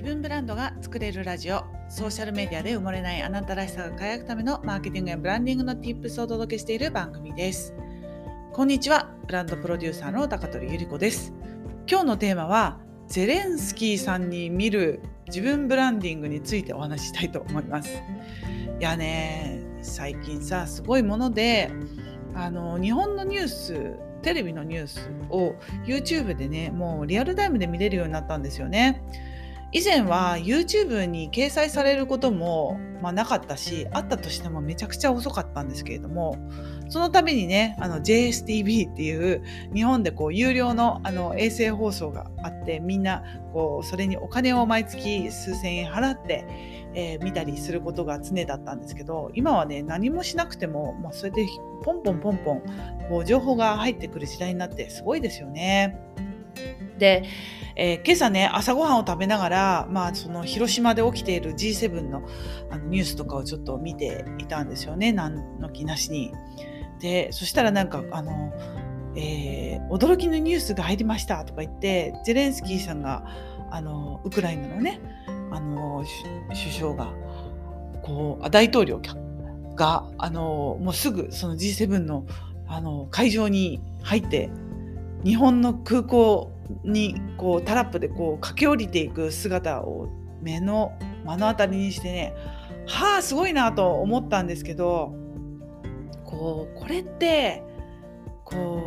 自分ブランドが作れるラジオ。ソーシャルメディアで埋もれないあなたらしさが輝くためのマーケティングやブランディングの Tips をお届けしている番組です。こんにちは。ブランドプロデューサーの高取ゆり子です。今日のテーマはゼレンスキーさんに見る自分ブランディングについてお話ししたいと思います。いやね最近さすごいものであの日本のニューステレビのニュースを YouTube でねもうリアルタイムで見れるようになったんですよね。以前は YouTube に掲載されることも、まあ、なかったしあったとしてもめちゃくちゃ遅かったんですけれどもそのためにねあの JSTV っていう日本でこう有料のあの衛星放送があってみんなこうそれにお金を毎月数千円払って、えー、見たりすることが常だったんですけど今はね何もしなくても、まあ、それでポンポンポンポンこう情報が入ってくる時代になってすごいですよね。で、えー、今朝ね朝ごはんを食べながら、まあ、その広島で起きている G7 のあのニュースとかをちょっと見ていたんですよね何の気なしに。でそしたらなんかあの、えー、驚きのニュースが入りましたとか言ってゼレンスキーさんがあのウクライナのねあの首相がこう大統領があのもうすぐその G7 のあの会場に入って日本の空港にこうタラップでこう駆け下りていく姿を目の目の当たりにしてねはあすごいなと思ったんですけどこうこれってこ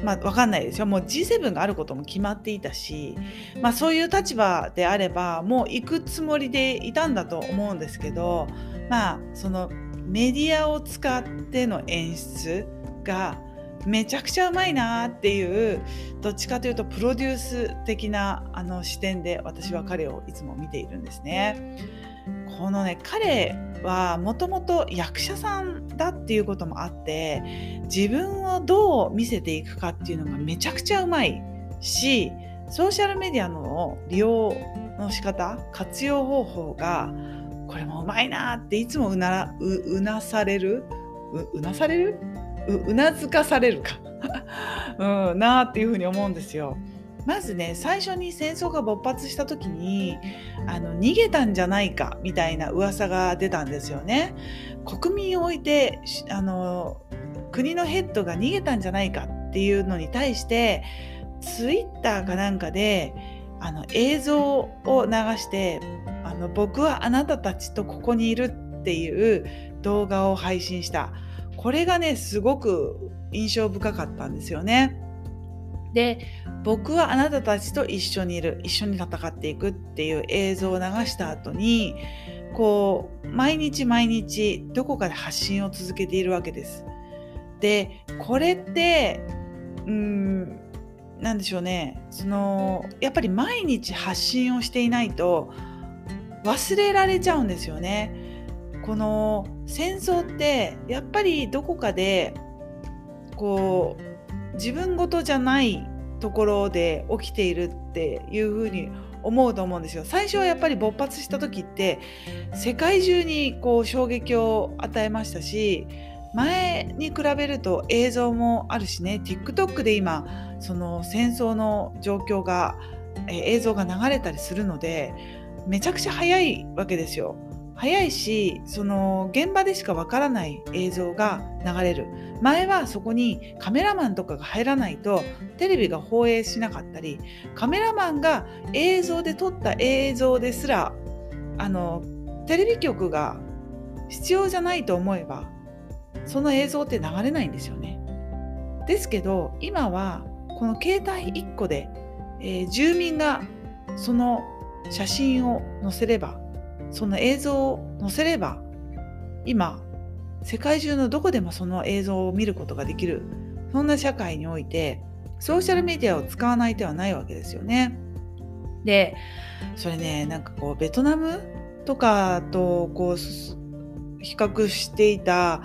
うまあ分かんないですよ。もう G7 があることも決まっていたし、まあ、そういう立場であればもう行くつもりでいたんだと思うんですけどまあそのメディアを使っての演出がめちゃくちゃうまいなっていうどっちかというとプロデュース的なあの視点で私は彼をいつも見ているんですね。このね彼はもともと役者さんだっていうこともあって自分をどう見せていくかっていうのがめちゃくちゃうまいしソーシャルメディアの利用の仕方活用方法がこれもうまいなっていつもうなううなされる？ううなされる？うなずかされるか うん、なっていうふうに思うんですよ。まずね最初に戦争が勃発した時にあの逃げたんじゃないかみたいな噂が出たんですよね。国民を置いてあの国のヘッドが逃げたんじゃないかっていうのに対してツイッターかなんかであの映像を流してあの僕はあなたたちとここにいるっていう動画を配信したこれがねすごく印象深かったんですよね。で僕はあなたたちと一緒にいる一緒に戦っていくっていう映像を流した後にこう毎日毎日どこかで発信を続けているわけです。でこれってうん何でしょうねそのやっぱり毎日発信をしていないと忘れられちゃうんですよね。この戦争ってやっぱりどこかでこう自分事じゃないところで起きているっていうふうに思うと思うんですよ。最初はやっぱり勃発した時って世界中にこう衝撃を与えましたし前に比べると映像もあるしね TikTok で今その戦争の状況が映像が流れたりするのでめちゃくちゃ早いわけですよ。早いしその現場でしかわからない映像が流れる前はそこにカメラマンとかが入らないとテレビが放映しなかったりカメラマンが映像で撮った映像ですらあのテレビ局が必要じゃないと思えばその映像って流れないんですよね。ですけど今はこの携帯1個で、えー、住民がその写真を載せればその映像を載せれば今世界中のどこでもその映像を見ることができるそんな社会においてソーシャルメディアを使わない手はないわけですよね。でそれねなんかこうベトナムとかとこう比較していた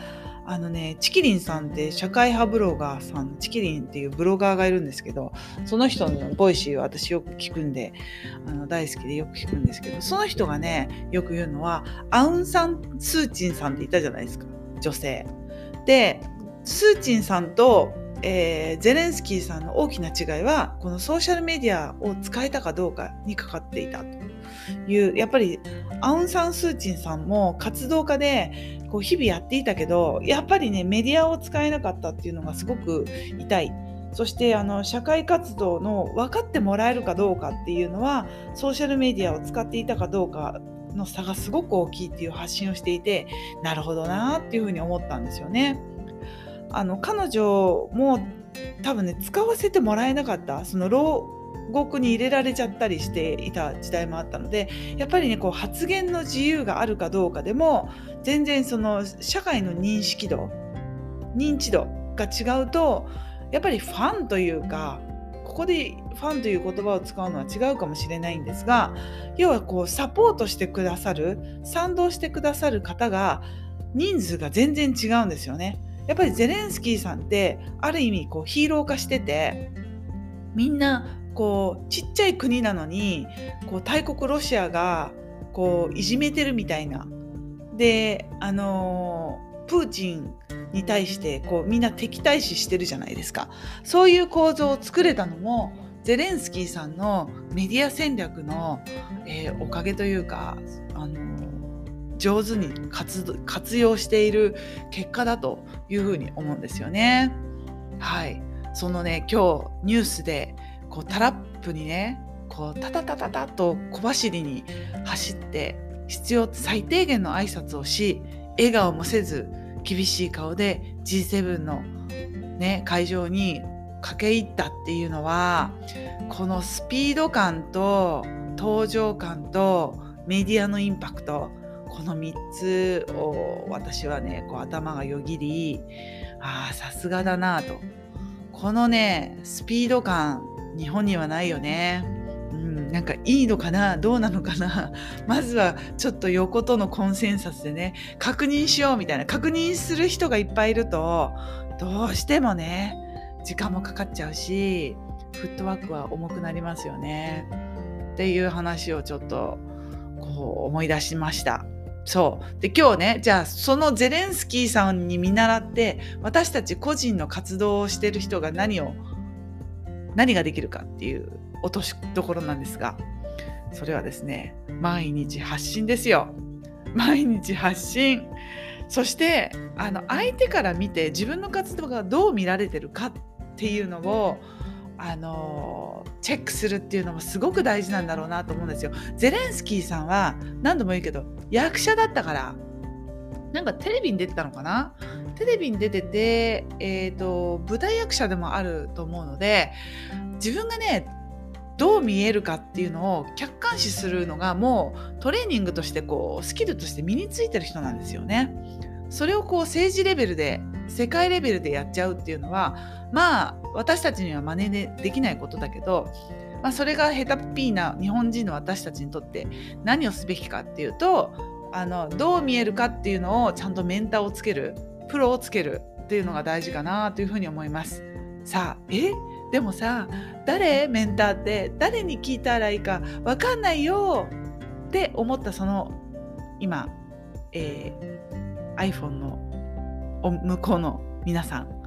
あのね、ちきりんさんって社会派ブロガーさん、ちきりんっていうブロガーがいるんですけど、その人の Voicy を私よく聞くんで、あの大好きでよく聞くんですけど、その人がね、よく言うのは、アウン・サン・スーチーさんっていたじゃないですか、女性。で、スーチンさんと、えー、ゼレンスキーさんの大きな違いは、このソーシャルメディアを使えたかどうかにかかっていたと。いうやっぱりアウン・サン・スー・チンさんも活動家でこう日々やっていたけどやっぱりねメディアを使えなかったっていうのがすごく痛い。そしてあの社会活動の分かってもらえるかどうかっていうのはソーシャルメディアを使っていたかどうかの差がすごく大きいっていう発信をしていてなるほどなっていうふうに思ったんですよね。あの彼女も多分ね使わせてもらえなかったその牢獄に入れられちゃったりしていた時代もあったのでやっぱりねこう発言の自由があるかどうかでも全然その社会の認識度認知度が違うとやっぱりファンというかここでファンという言葉を使うのは違うかもしれないんですが要はこうサポートしてくださる賛同してくださる方が人数が全然違うんですよね。やっぱりゼレンスキーさんってある意味こうヒーロー化しててみんなこうちっちゃい国なのにこう大国ロシアがこういじめてるみたいな。であのプーチンに対してこうみんな敵対視してるじゃないですか。そういう構造を作れたのもゼレンスキーさんのメディア戦略の、えー、おかげというかあの上手に活用している結果だというふうに思うんですよね。はい、そのね今日ニュースでこうタラップにねこうタタタタタと小走りに走って必要最低限の挨拶をし笑顔もせず厳しい顔で G7 の、ね、会場に駆け入ったっていうのはこのスピード感と登場感とメディアのインパクトこの3つを私はねこう頭がよぎりああさすがだなと。このねスピード感日本にはないよね。うん、なんかいいのかなどうなのかな まずはちょっと横とのコンセンサスでね確認しようみたいな確認する人がいっぱいいるとどうしてもね時間もかかっちゃうしフットワークは重くなりますよねっていう話をちょっとこう思い出しました。そうで今日ねじゃあそのゼレンスキーさんに見習って私たち個人の活動をしてる人が何を何ができるかっていう落としどころなんですがそれはですね毎日発信ですよ。毎日発信。そしてあの相手から見て自分の活動がどう見られてるかっていうのをあのチェックするっていうのもすごく大事なんだろうなと思うんですよ。ゼレンスキーさんは何度も言うけど役者だったからなんかテレビに出てたのかな？テレビに出てて、えーと、舞台役者でもあると思うので自分がねどう見えるかっていうのを客観視するのがもうトレーニングとしてこうスキルとして身についてる人なんですよね。それをこう政治レベルで世界レベルでやっちゃうっていうのはまあ私たちには真似できないことだけど、まあ、それがヘタっぴーな日本人の私たちにとって何をすべきかっていうとあのどう見えるかっていうのをちゃんとメンターをつけるプロをつけるっていうのが大事かなというふうに思います。さあえ？でもさ誰？メンターって？誰に聞いたらいいか？分かんないよ！って思ったその今、えー、iPhone の向こうの皆さん。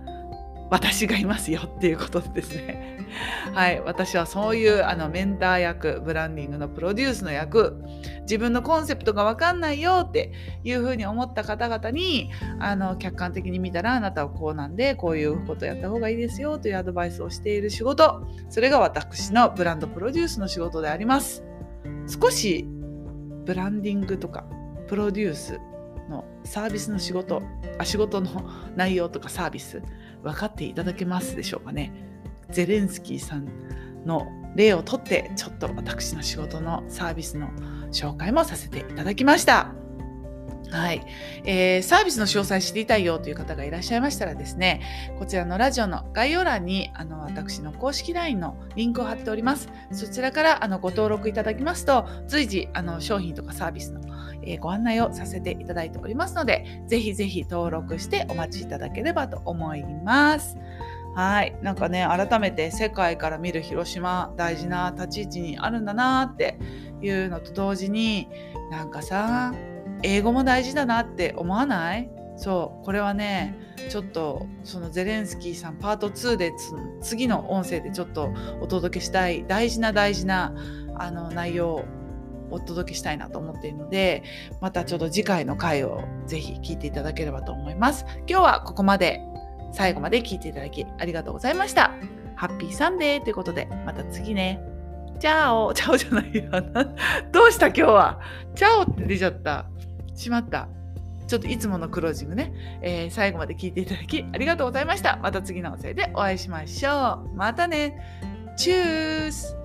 私がいますよっていうことですね。はい、私はそういうあのメンター役、ブランディングのプロデュースの役、自分のコンセプトが分かんないよっていうふうに思った方々にあの客観的に見たらあなたはこうなんでこういうことやった方がいいですよというアドバイスをしている仕事、それが私のブランドプロデュースの仕事であります。少しブランディングとかプロデュースのサービスの仕事あ仕事の内容とかサービス分かっていただけますでしょうかねゼレンスキーさんの例をとってちょっと私の仕事のサービスの紹介もさせていただきました。はい、えー、サービスの詳細知りたいよという方がいらっしゃいましたらですね、こちらのラジオの概要欄にあの私の公式 LINE のリンクを貼っております。そちらからあのご登録いただきますと、随時あの商品とかサービスの、え、ご案内をさせていただいておりますので、ぜひぜひ登録してお待ちいただければと思います。はい。なんかね、改めて世界から見る広島、大事な立ち位置にあるんだなっていうのと同時に、なんかさ、英語も大事だなって思わない？そうこれはねちょっとそのゼレンスキーさんパート2で次の音声でちょっとお届けしたい大事な大事なあの内容お届けしたいなと思っているのでまたちょっと次回の回をぜひ聞いていただければと思います。今日はここまで。最後まで聞いていただきありがとうございました。ハッピーサンデーということでまた次ね。チャオ。チャオじゃないよ どうした今日は？チャオって出ちゃった。しまった。ちょっといつものクロージングね、えー、最後まで聞いていただきありがとうございました。また次の音声でお会いしましょう。またね。チュース。